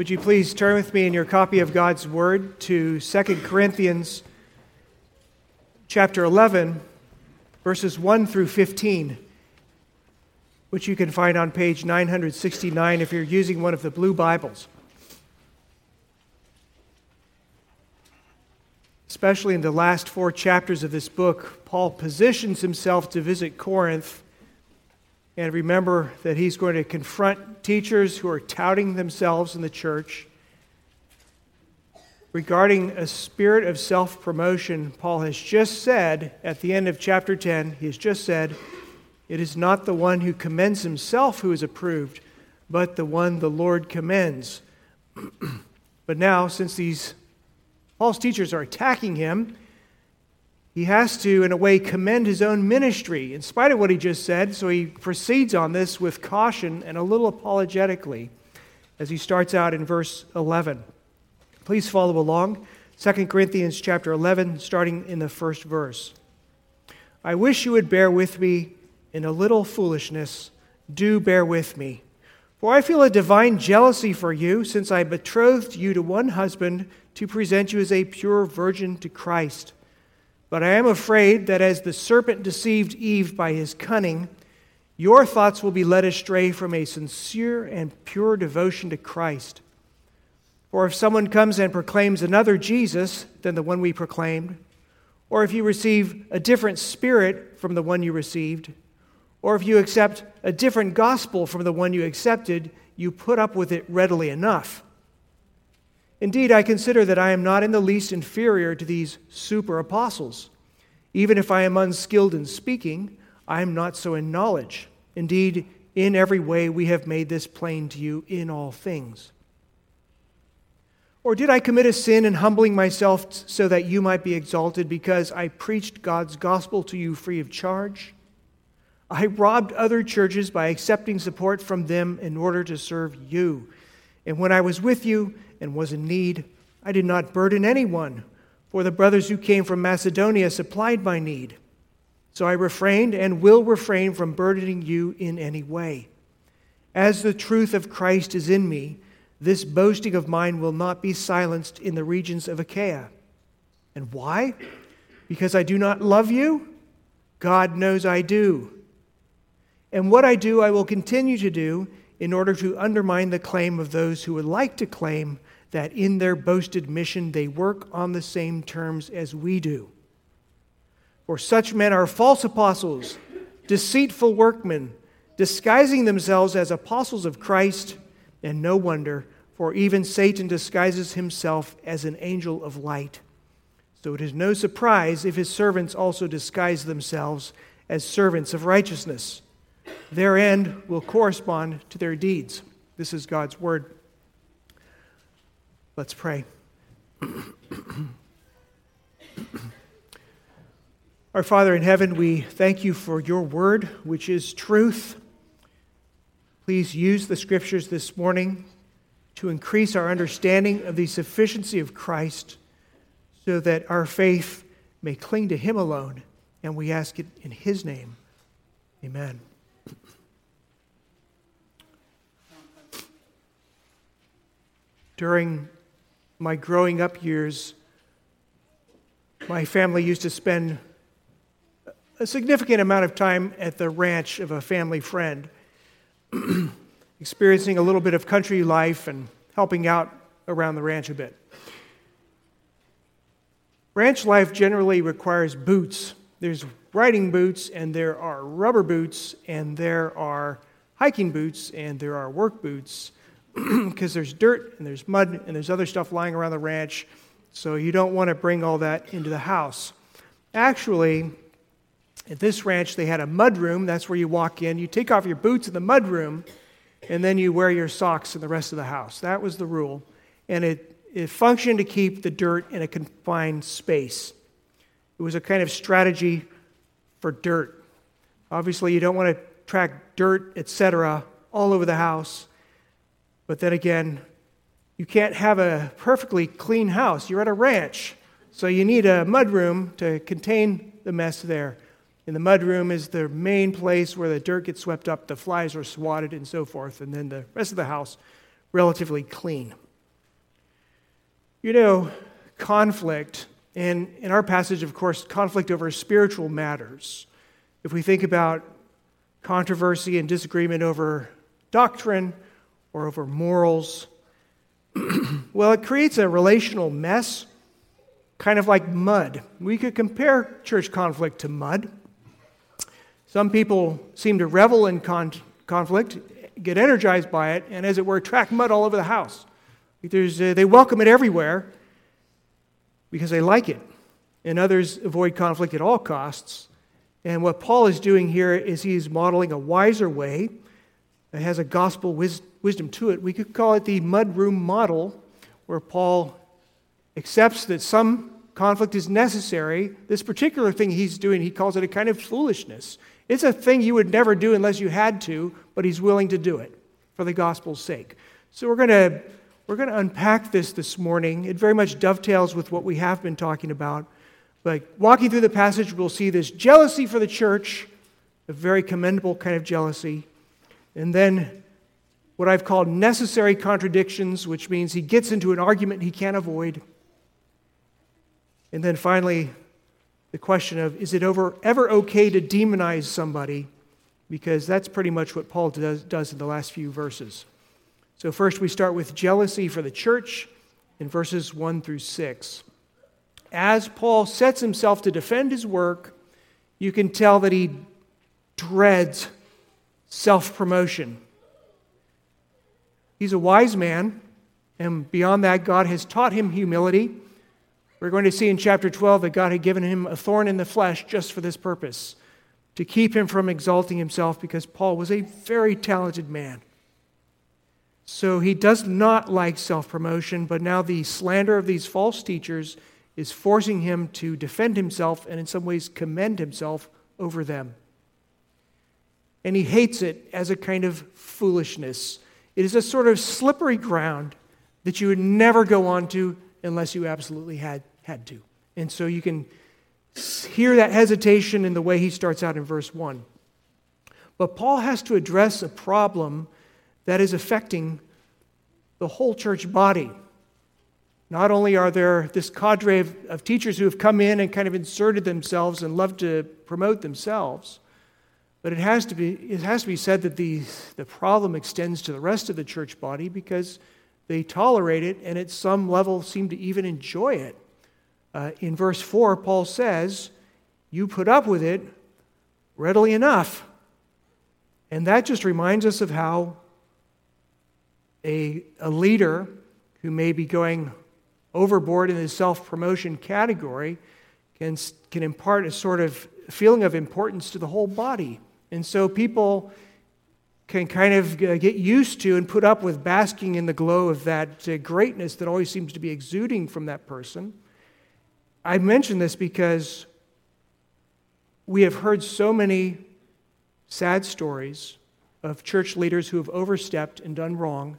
Would you please turn with me in your copy of God's Word to 2 Corinthians chapter 11, verses 1 through 15, which you can find on page 969 if you're using one of the blue Bibles. Especially in the last four chapters of this book, Paul positions himself to visit Corinth and remember that he's going to confront teachers who are touting themselves in the church. Regarding a spirit of self promotion, Paul has just said at the end of chapter 10, he has just said, It is not the one who commends himself who is approved, but the one the Lord commends. but now, since these Paul's teachers are attacking him, he has to, in a way, commend his own ministry in spite of what he just said. So he proceeds on this with caution and a little apologetically as he starts out in verse 11. Please follow along. 2 Corinthians chapter 11, starting in the first verse. I wish you would bear with me in a little foolishness. Do bear with me. For I feel a divine jealousy for you, since I betrothed you to one husband to present you as a pure virgin to Christ. But I am afraid that as the serpent deceived Eve by his cunning, your thoughts will be led astray from a sincere and pure devotion to Christ. For if someone comes and proclaims another Jesus than the one we proclaimed, or if you receive a different spirit from the one you received, or if you accept a different gospel from the one you accepted, you put up with it readily enough. Indeed, I consider that I am not in the least inferior to these super apostles. Even if I am unskilled in speaking, I am not so in knowledge. Indeed, in every way we have made this plain to you in all things. Or did I commit a sin in humbling myself so that you might be exalted because I preached God's gospel to you free of charge? I robbed other churches by accepting support from them in order to serve you. And when I was with you, and was in need, I did not burden anyone, for the brothers who came from Macedonia supplied my need. So I refrained and will refrain from burdening you in any way. As the truth of Christ is in me, this boasting of mine will not be silenced in the regions of Achaia. And why? Because I do not love you? God knows I do. And what I do, I will continue to do in order to undermine the claim of those who would like to claim that in their boasted mission they work on the same terms as we do. For such men are false apostles, deceitful workmen, disguising themselves as apostles of Christ, and no wonder, for even Satan disguises himself as an angel of light. So it is no surprise if his servants also disguise themselves as servants of righteousness. Their end will correspond to their deeds. This is God's word. Let's pray. Our Father in heaven, we thank you for your word, which is truth. Please use the scriptures this morning to increase our understanding of the sufficiency of Christ so that our faith may cling to him alone. And we ask it in his name. Amen. During my growing up years, my family used to spend a significant amount of time at the ranch of a family friend, experiencing a little bit of country life and helping out around the ranch a bit. Ranch life generally requires boots. There's riding boots, and there are rubber boots, and there are hiking boots, and there are work boots because there's dirt and there's mud and there's other stuff lying around the ranch. So you don't want to bring all that into the house. Actually, at this ranch, they had a mud room. That's where you walk in. You take off your boots in the mud room, and then you wear your socks in the rest of the house. That was the rule. And it, it functioned to keep the dirt in a confined space. It was a kind of strategy for dirt. Obviously, you don't want to track dirt, etc., all over the house. But then again, you can't have a perfectly clean house. You're at a ranch. So you need a mudroom to contain the mess there. And the mudroom is the main place where the dirt gets swept up, the flies are swatted, and so forth. And then the rest of the house, relatively clean. You know, conflict, and in our passage, of course, conflict over spiritual matters. If we think about controversy and disagreement over doctrine or over morals, well, it creates a relational mess, kind of like mud. We could compare church conflict to mud. Some people seem to revel in con- conflict, get energized by it, and as it were, track mud all over the house. Uh, they welcome it everywhere because they like it, and others avoid conflict at all costs. And what Paul is doing here is he's modeling a wiser way that has a gospel wis- wisdom to it. We could call it the mudroom model, where Paul accepts that some conflict is necessary. This particular thing he's doing, he calls it a kind of foolishness. It's a thing you would never do unless you had to, but he's willing to do it for the gospel's sake. So we're going to we're going to unpack this this morning. It very much dovetails with what we have been talking about. But walking through the passage, we'll see this jealousy for the church, a very commendable kind of jealousy. And then what I've called necessary contradictions, which means he gets into an argument he can't avoid. And then finally, the question of is it ever, ever okay to demonize somebody? Because that's pretty much what Paul does, does in the last few verses. So, first we start with jealousy for the church in verses 1 through 6. As Paul sets himself to defend his work, you can tell that he dreads self promotion. He's a wise man, and beyond that, God has taught him humility. We're going to see in chapter 12 that God had given him a thorn in the flesh just for this purpose to keep him from exalting himself because Paul was a very talented man. So he does not like self promotion, but now the slander of these false teachers is forcing him to defend himself and, in some ways, commend himself over them. And he hates it as a kind of foolishness. It is a sort of slippery ground that you would never go onto unless you absolutely had, had to. And so you can hear that hesitation in the way he starts out in verse 1. But Paul has to address a problem that is affecting the whole church body. Not only are there this cadre of, of, teachers who have come in and kind of inserted themselves and love to promote themselves, but it has to be, it has to be said that the, the problem extends to the rest of the church body because they tolerate it and at some level seem to even enjoy it. Uh, in verse 4, Paul says, You put up with it readily enough. And that just reminds us of how a, a leader who may be going overboard in the self promotion category can, can impart a sort of feeling of importance to the whole body. And so people can kind of get used to and put up with basking in the glow of that uh, greatness that always seems to be exuding from that person. I mention this because we have heard so many sad stories of church leaders who have overstepped and done wrong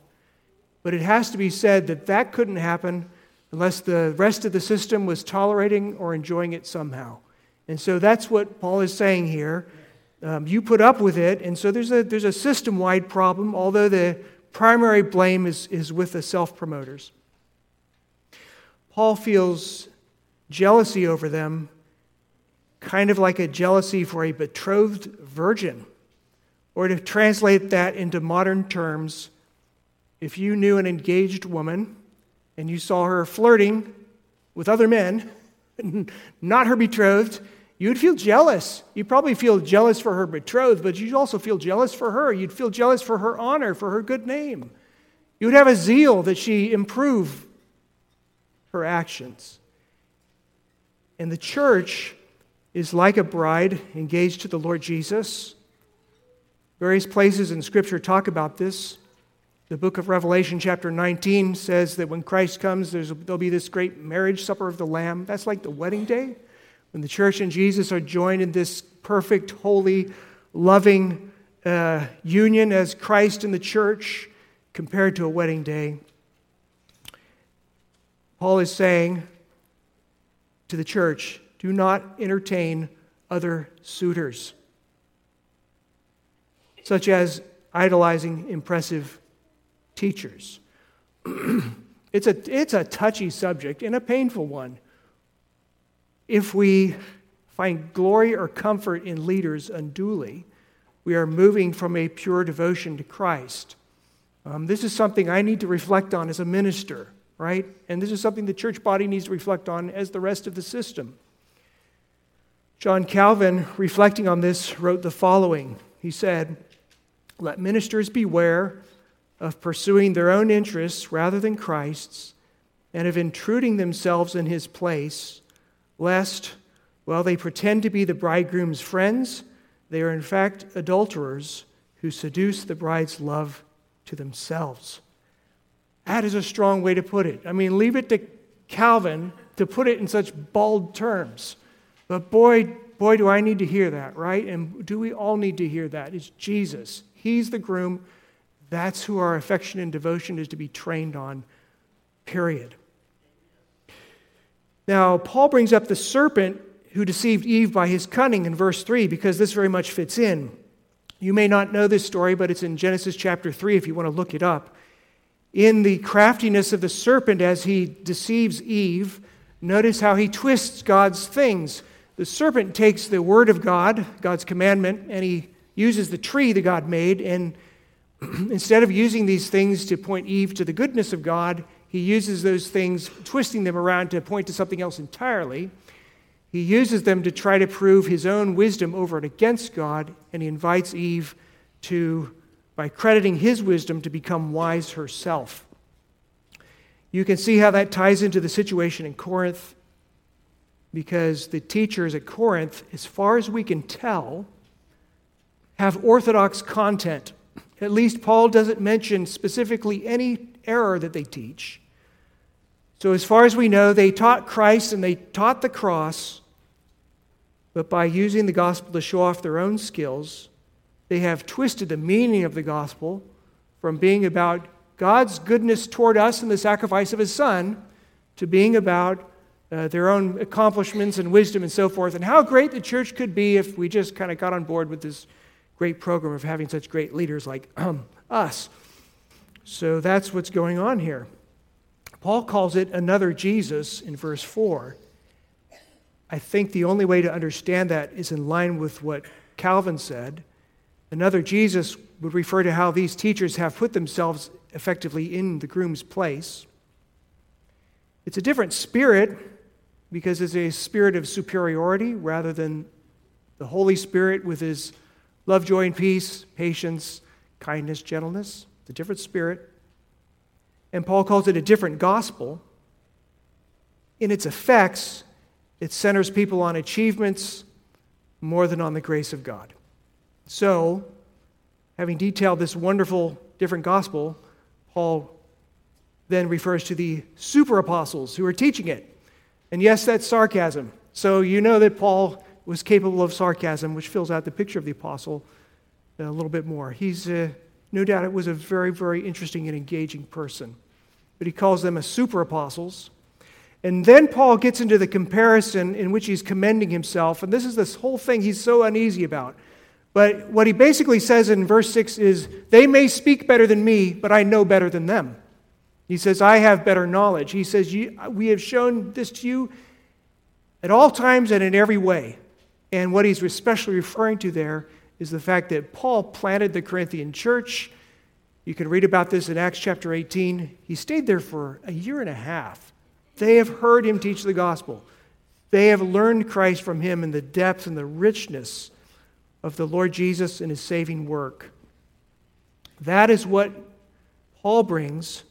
but it has to be said that that couldn't happen unless the rest of the system was tolerating or enjoying it somehow. And so that's what Paul is saying here. Um, you put up with it, and so there's a, there's a system wide problem, although the primary blame is, is with the self promoters. Paul feels jealousy over them, kind of like a jealousy for a betrothed virgin. Or to translate that into modern terms, if you knew an engaged woman and you saw her flirting with other men, not her betrothed, you'd feel jealous. You'd probably feel jealous for her betrothed, but you'd also feel jealous for her. You'd feel jealous for her honor, for her good name. You would have a zeal that she improve her actions. And the church is like a bride engaged to the Lord Jesus. Various places in Scripture talk about this. The book of Revelation, chapter 19, says that when Christ comes, there'll be this great marriage supper of the Lamb. That's like the wedding day, when the church and Jesus are joined in this perfect, holy, loving uh, union as Christ and the church, compared to a wedding day. Paul is saying to the church do not entertain other suitors, such as idolizing impressive teachers. It's a, it's a touchy subject and a painful one. If we find glory or comfort in leaders unduly, we are moving from a pure devotion to Christ. Um, this is something I need to reflect on as a minister, right? And this is something the church body needs to reflect on as the rest of the system. John Calvin, reflecting on this, wrote the following He said, Let ministers beware of pursuing their own interests rather than Christ's, and of intruding themselves in his place, lest, while they pretend to be the bridegroom's friends, they are in fact adulterers who seduce the bride's love to themselves. That is a strong way to put it. I mean, leave it to Calvin to put it in such bald terms. But boy, boy, do I need to hear that, right? And do we all need to hear that? It's Jesus. He's the groom. That's who our affection and devotion is to be trained on, period. Now, Paul brings up the serpent who deceived Eve by his cunning in verse 3 because this very much fits in. You may not know this story, but it's in Genesis chapter 3 if you want to look it up. In the craftiness of the serpent as he deceives Eve, notice how he twists God's things. The serpent takes the word of God, God's commandment, and he uses the tree that God made. And instead of using these things to point Eve to the goodness of God, he uses those things, twisting them around to point to something else entirely. He uses them to try to prove his own wisdom over and against God, and he invites Eve to, by crediting his wisdom, to become wise herself. You can see how that ties into the situation in Corinth, because the teachers at Corinth, as far as we can tell, have orthodox content. At least Paul doesn't mention specifically any error that they teach. So, as far as we know, they taught Christ and they taught the cross but by using the gospel to show off their own skills, they have twisted the meaning of the gospel from being about God's goodness toward us and the sacrifice of his son to being about uh, their own accomplishments and wisdom and so forth, and how great the church could be if we just kind of got on board with this great program of having such great leaders like us. So that's what's going on here. Paul calls it another Jesus in verse 4. I think the only way to understand that is in line with what Calvin said. Another Jesus would refer to how these teachers have put themselves effectively in the groom's place. It's a different spirit because it's a spirit of superiority rather than the Holy Spirit with his love, joy, and peace, patience, kindness, gentleness. It's a different spirit. And Paul calls it a different gospel. In its effects, it centers people on achievements more than on the grace of God. So, having detailed this wonderful different gospel, Paul then refers to the super apostles who are teaching it. And yes, that's sarcasm. So you know that Paul was capable of sarcasm, which fills out the picture of the apostle a little bit more. He's, uh, no doubt, it was a very, very interesting and engaging person. But he calls them a super apostles. And then Paul gets into the comparison in which he's commending himself. And this is this whole thing he's so uneasy about. But what he basically says in verse 6 is, They may speak better than me, but I know better than them. He says, I have better knowledge. He says, We have shown this to you at all times and in every way. And what he's especially referring to there is the fact that Paul planted the Corinthian church. You can read about this in Acts chapter 18. He stayed there for a year and a half. They have heard him teach the gospel. They have learned Christ from him in the depth and the richness of the Lord Jesus and his saving work. That is what Paul brings,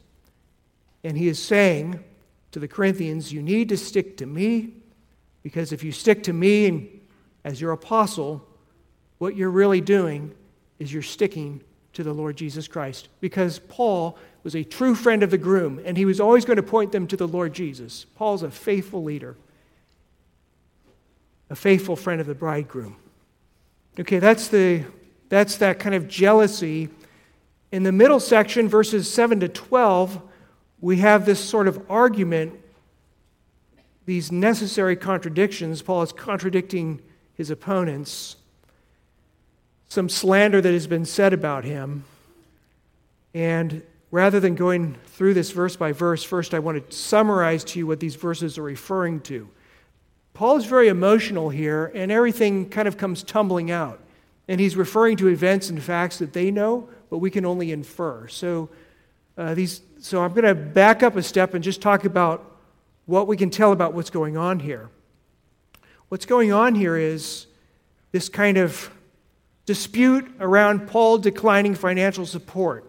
and he is saying to the Corinthians, You need to stick to me, because if you stick to me as your apostle, what you're really doing is you're sticking to the Lord Jesus Christ. Because Paul was a true friend of the groom, and he was always going to point them to the Lord Jesus. Paul's a faithful leader, a faithful friend of the bridegroom. Okay, that's, the, that's that kind of jealousy. In the middle section, verses 7 to 12, we have this sort of argument, these necessary contradictions. Paul is contradicting his opponents, some slander that has been said about him. And rather than going through this verse by verse, first I want to summarize to you what these verses are referring to. Paul is very emotional here, and everything kind of comes tumbling out. And he's referring to events and facts that they know, but we can only infer. So, uh, these, so I'm going to back up a step and just talk about what we can tell about what's going on here. What's going on here is this kind of dispute around Paul declining financial support.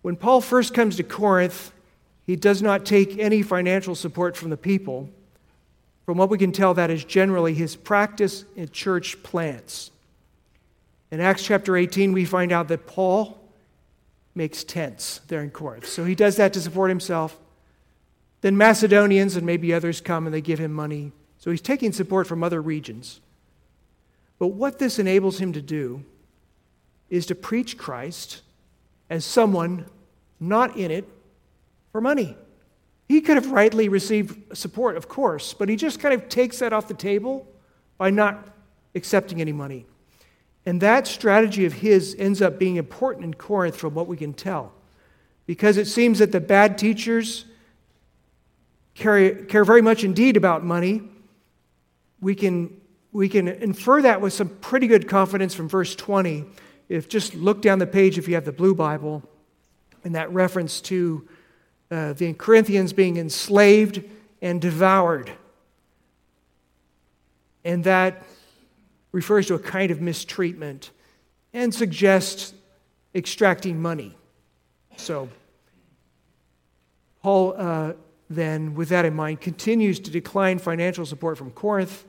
When Paul first comes to Corinth, he does not take any financial support from the people. From what we can tell, that is generally his practice in church plants. In Acts chapter 18, we find out that Paul makes tents there in Corinth. So he does that to support himself. Then Macedonians and maybe others come and they give him money. So he's taking support from other regions. But what this enables him to do is to preach Christ as someone not in it for money. He could have rightly received support, of course, but he just kind of takes that off the table by not accepting any money. And that strategy of his ends up being important in Corinth from what we can tell. Because it seems that the bad teachers care, care very much indeed about money. We can, we can infer that with some pretty good confidence from verse 20. If just look down the page if you have the blue Bible, and that reference to uh, the Corinthians being enslaved and devoured. And that refers to a kind of mistreatment and suggests extracting money. So, Paul, uh, then, with that in mind, continues to decline financial support from Corinth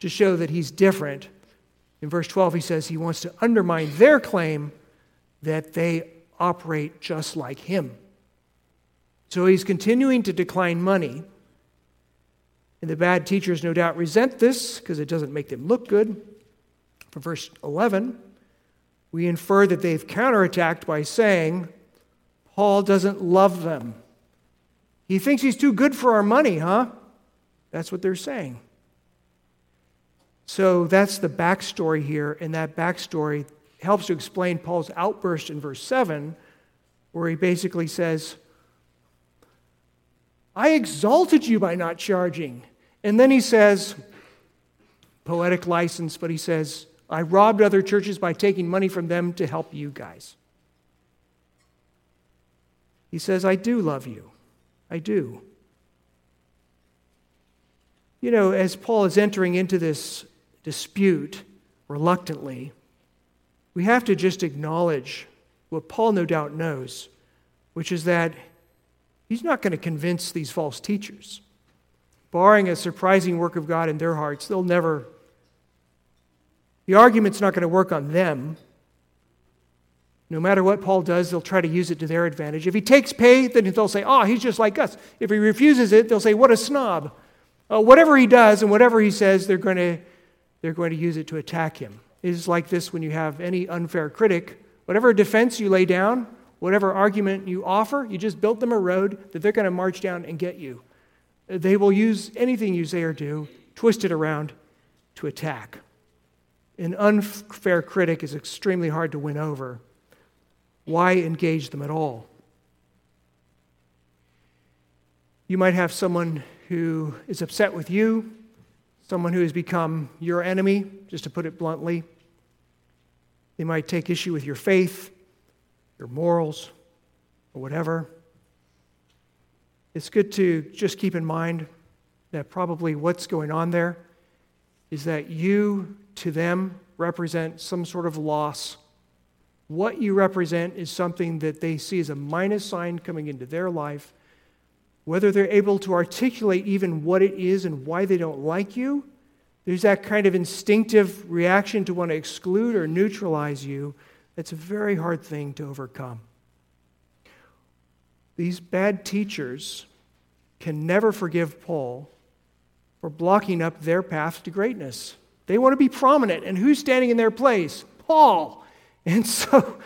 to show that he's different. In verse 12, he says he wants to undermine their claim that they operate just like him. So he's continuing to decline money. And the bad teachers no doubt resent this because it doesn't make them look good. From verse 11, we infer that they've counterattacked by saying, Paul doesn't love them. He thinks he's too good for our money, huh? That's what they're saying. So that's the backstory here, and that backstory helps to explain Paul's outburst in verse 7, where he basically says, I exalted you by not charging. And then he says, poetic license, but he says, I robbed other churches by taking money from them to help you guys. He says, I do love you. I do. You know, as Paul is entering into this dispute reluctantly, we have to just acknowledge what Paul no doubt knows, which is that He's not going to convince these false teachers. Barring a surprising work of God in their hearts, they'll never, the argument's not going to work on them. No matter what Paul does, they'll try to use it to their advantage. If he takes pay, then they'll say, oh, he's just like us. If he refuses it, they'll say, what a snob. Uh, whatever he does and whatever he says, they're going, to, they're going to use it to attack him. It is like this when you have any unfair critic. Whatever defense you lay down, Whatever argument you offer, you just built them a road that they're going to march down and get you. They will use anything you say or do, twist it around to attack. An unfair critic is extremely hard to win over. Why engage them at all? You might have someone who is upset with you, someone who has become your enemy, just to put it bluntly. They might take issue with your faith your morals, or whatever. It's good to just keep in mind that probably what's going on there is that you to them represent some sort of loss. What you represent is something that they see as a minus sign coming into their life. Whether they're able to articulate even what it is and why they don't like you, there's that kind of instinctive reaction to want to exclude or neutralize you it's a very hard thing to overcome. These bad teachers can never forgive Paul for blocking up their path to greatness. They want to be prominent, and who's standing in their place? Paul. And so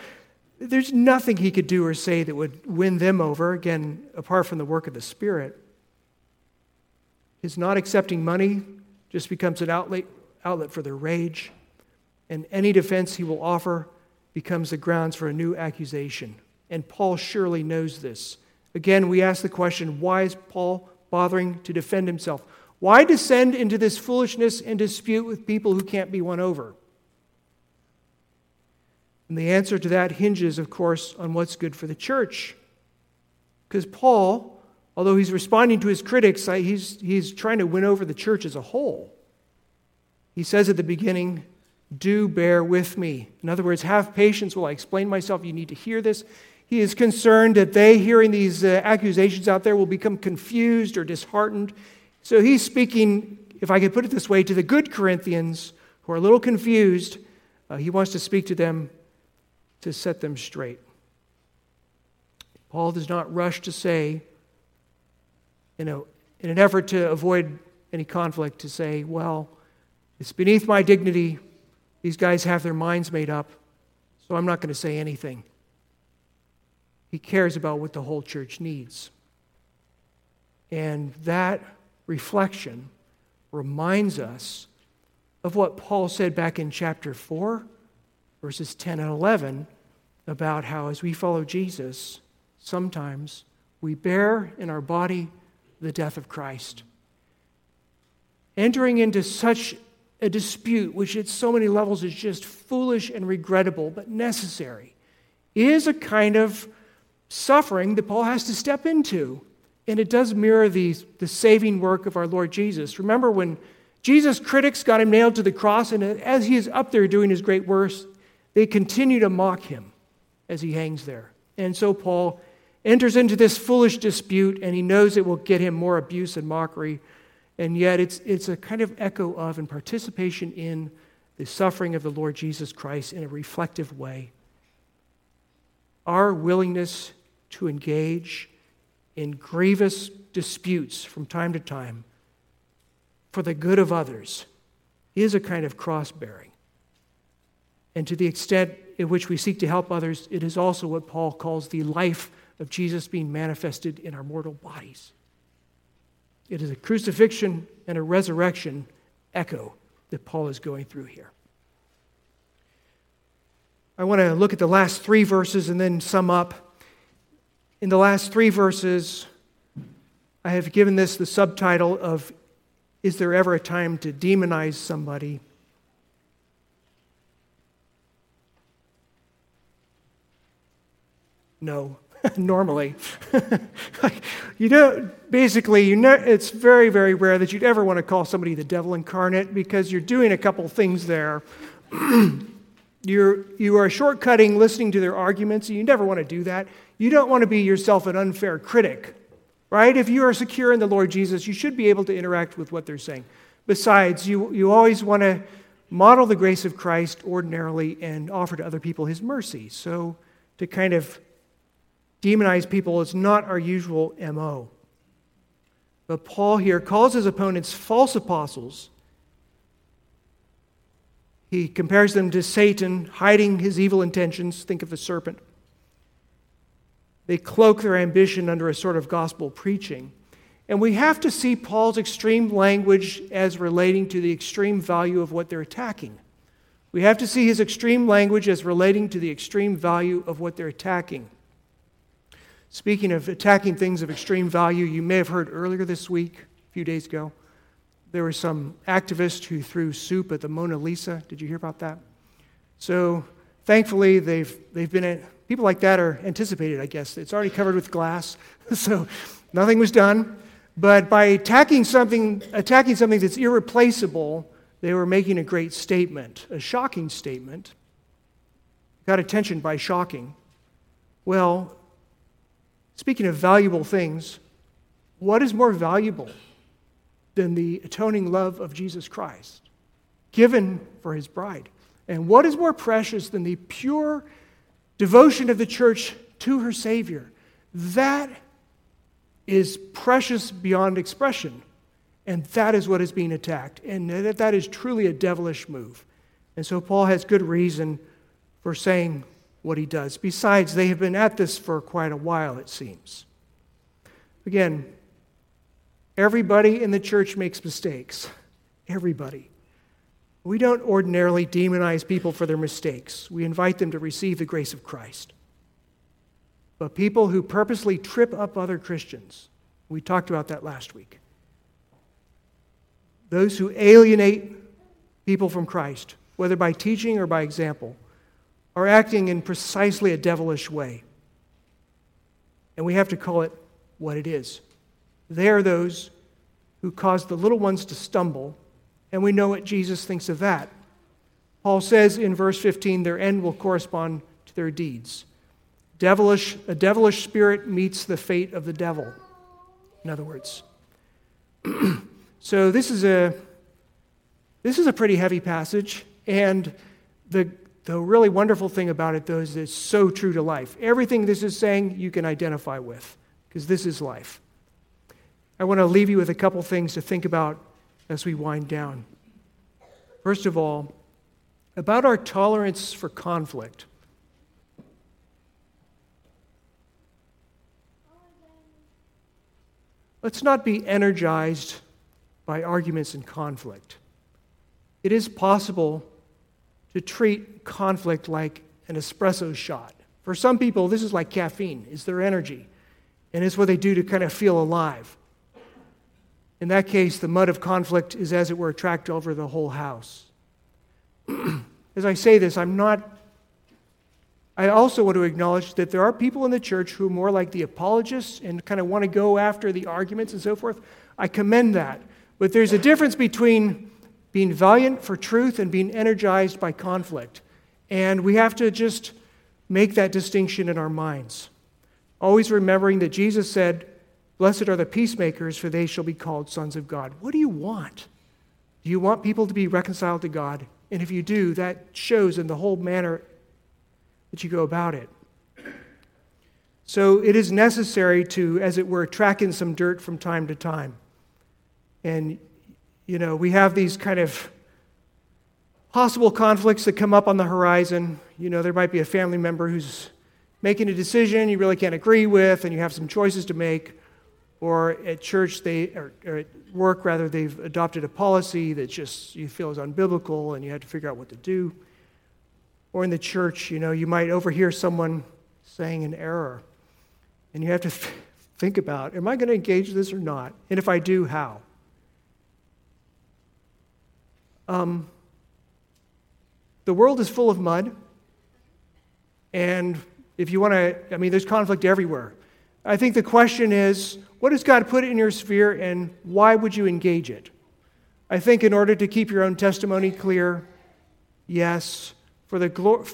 there's nothing he could do or say that would win them over, again, apart from the work of the Spirit. His not accepting money just becomes an outlet, outlet for their rage, and any defense he will offer becomes the grounds for a new accusation. And Paul surely knows this. Again, we ask the question why is Paul bothering to defend himself? Why descend into this foolishness and dispute with people who can't be won over? And the answer to that hinges, of course, on what's good for the church. Because Paul, although he's responding to his critics, he's, he's trying to win over the church as a whole. He says at the beginning, Do bear with me. In other words, have patience while I explain myself. You need to hear this. He is concerned that they, hearing these uh, accusations out there, will become confused or disheartened. So he's speaking, if I could put it this way, to the good Corinthians who are a little confused. Uh, he wants to speak to them to set them straight. Paul does not rush to say, you know, in an effort to avoid any conflict, to say, well, it's beneath my dignity. These guys have their minds made up, so I'm not going to say anything. He cares about what the whole church needs. And that reflection reminds us of what Paul said back in chapter 4, verses 10 and 11, about how as we follow Jesus, sometimes we bear in our body the death of Christ. Entering into such a dispute, which at so many levels is just foolish and regrettable, but necessary, is a kind of suffering that Paul has to step into. And it does mirror the, the saving work of our Lord Jesus. Remember when Jesus' critics got him nailed to the cross, and as he is up there doing his great works, they continue to mock him as he hangs there. And so Paul enters into this foolish dispute, and he knows it will get him more abuse and mockery. And yet, it's, it's a kind of echo of and participation in the suffering of the Lord Jesus Christ in a reflective way. Our willingness to engage in grievous disputes from time to time for the good of others is a kind of cross bearing. And to the extent in which we seek to help others, it is also what Paul calls the life of Jesus being manifested in our mortal bodies. It is a crucifixion and a resurrection echo that Paul is going through here. I want to look at the last three verses and then sum up in the last three verses, I have given this the subtitle of Is There Ever a Time to Demonize Somebody? No, normally. you know, basically, you know, it's very, very rare that you'd ever want to call somebody the devil incarnate because you're doing a couple things there. You're, you are shortcutting listening to their arguments, and you never want to do that. You don't want to be yourself an unfair critic, right? If you are secure in the Lord Jesus, you should be able to interact with what they're saying. Besides, you, you always want to model the grace of Christ ordinarily and offer to other people his mercy. So to kind of demonize people is not our usual MO. But Paul here calls his opponents false apostles he compares them to Satan hiding his evil intentions. Think of the serpent. They cloak their ambition under a sort of gospel preaching. And we have to see Paul's extreme language as relating to the extreme value of what they're attacking. We have to see his extreme language as relating to the extreme value of what they're attacking. Speaking of attacking things of extreme value, you may have heard earlier this week, a few days ago, there was some activist who threw soup at the Mona Lisa. Did you hear about that? So thankfully, they've, they've been, people like that are anticipated, I guess. It's already covered with glass, so nothing was done. But by attacking something, attacking something that's irreplaceable, they were making a great statement, a shocking statement. Got attention by shocking. Well, speaking of valuable things, what is more valuable than the atoning love of Jesus Christ, given for his bride. And what is more precious than the pure devotion of the church to her Savior? That is precious beyond expression. And that is what is being attacked. And that, is truly a devilish move. And so Paul has good reason for saying what he does. Besides, they have been at this for quite a while, it seems. Again, Everybody in the church makes mistakes. Everybody. We don't ordinarily demonize people for their mistakes. We invite them to receive the grace of Christ. but people who purposely trip up other Christians. We talked about that last week. Those who alienate people from Christ, whether by teaching or by example, are acting in precisely a devilish way. And we have to call it what it is. They are those who cause the little ones to stumble, and we know what Jesus thinks of that. Paul says in verse 15, their end will correspond to their deeds. Devilish, a devilish spirit meets the fate of the devil, in other words. so this is a this is a pretty heavy passage, and the the really wonderful thing about it, though, is it's so true to life. Everything this is saying, you can identify with, because this is life. I want to leave you with a couple things to think about as we wind down. First of all, about our tolerance for conflict. Let's not be energized by arguments and conflict. It is possible to treat conflict like an espresso shot. For some people, this is like caffeine, it's their energy, and it's what they do to kind of feel alive. In that case, the mud of conflict is, as it were, tracked over the whole house. as I say this, I'm not. I also want to acknowledge that there are people in the church who are more like the apologists and kind of want to go after the arguments and so forth. I commend that. But there's a difference between being valiant for truth and being energized by conflict. And we have to just make that distinction in our minds. Always remembering that Jesus said, Blessed are the peacemakers, for they shall be called sons of God. What do you want? Do you want people to be reconciled to God? And if you do, that shows in the whole manner that you go about it. So it is necessary to, as it were, track in some dirt from time to time. And you know, we have these kind of possible conflicts that come up on the horizon. You know, there might be a family member who's making a decision you really can't agree with, and you have some choices to make. Or at church, they, or, or at work, rather, they've adopted a policy that just you feel is unbiblical, and you have to figure out what to do. Or in the church, you know, you might overhear someone saying an error, and you have to th- think about, am I going to engage this or not? And if I do, how? Um, the world is full of mud. And if you want to, I mean, there's conflict everywhere. I think the question is what does God put in your sphere and why would you engage it? I think in order to keep your own testimony clear, yes. For the glory,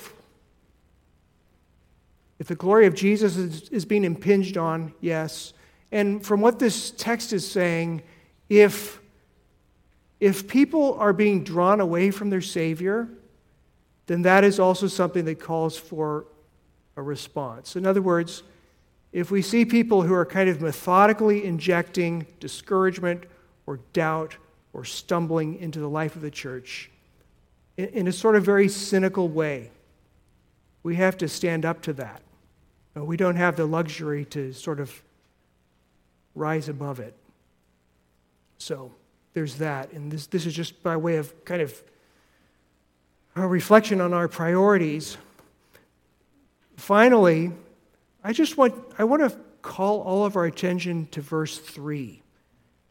if the glory of Jesus is, is being impinged on, yes. And from what this text is saying, if if people are being drawn away from their Savior, then that is also something that calls for a response. In other words, if we see people who are kind of methodically injecting discouragement or doubt or stumbling into the life of the church in a sort of very cynical way, we have to stand up to that. We don't have the luxury to sort of rise above it. So, there's that. And this, this is just by way of kind of a reflection on our priorities. Finally, I just want, I want to call all of our attention to verse 3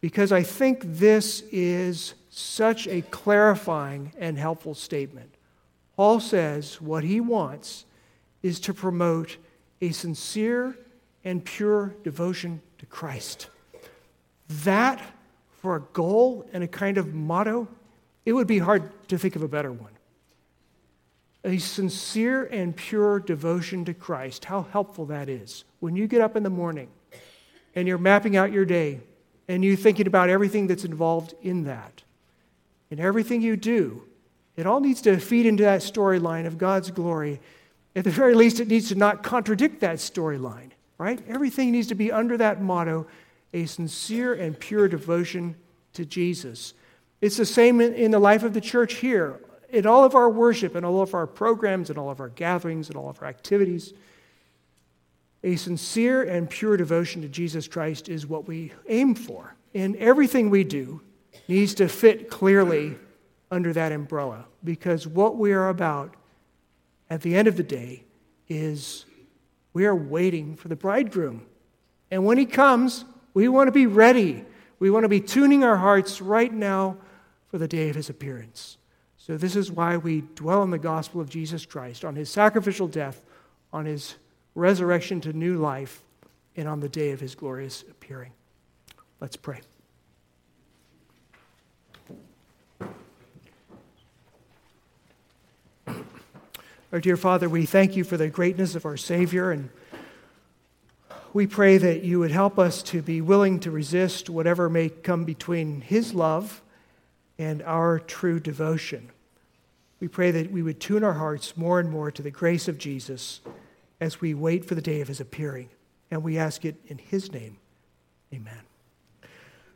because I think this is such a clarifying and helpful statement. Paul says what he wants is to promote a sincere and pure devotion to Christ. That for a goal and a kind of motto, it would be hard to think of a better one. A sincere and pure devotion to Christ, how helpful that is. When you get up in the morning and you're mapping out your day and you're thinking about everything that's involved in that, and everything you do, it all needs to feed into that storyline of God's glory. At the very least, it needs to not contradict that storyline, right? Everything needs to be under that motto a sincere and pure devotion to Jesus. It's the same in the life of the church here. In all of our worship, and all of our programs, and all of our gatherings, and all of our activities, a sincere and pure devotion to Jesus Christ is what we aim for. And everything we do needs to fit clearly under that umbrella because what we are about at the end of the day is we are waiting for the bridegroom. And when he comes, we want to be ready. We want to be tuning our hearts right now for the day of his appearance. So, this is why we dwell on the gospel of Jesus Christ, on his sacrificial death, on his resurrection to new life, and on the day of his glorious appearing. Let's pray. Our dear Father, we thank you for the greatness of our Savior, and we pray that you would help us to be willing to resist whatever may come between His love and our true devotion. We pray that we would tune our hearts more and more to the grace of Jesus as we wait for the day of His appearing. And we ask it in His name. Amen.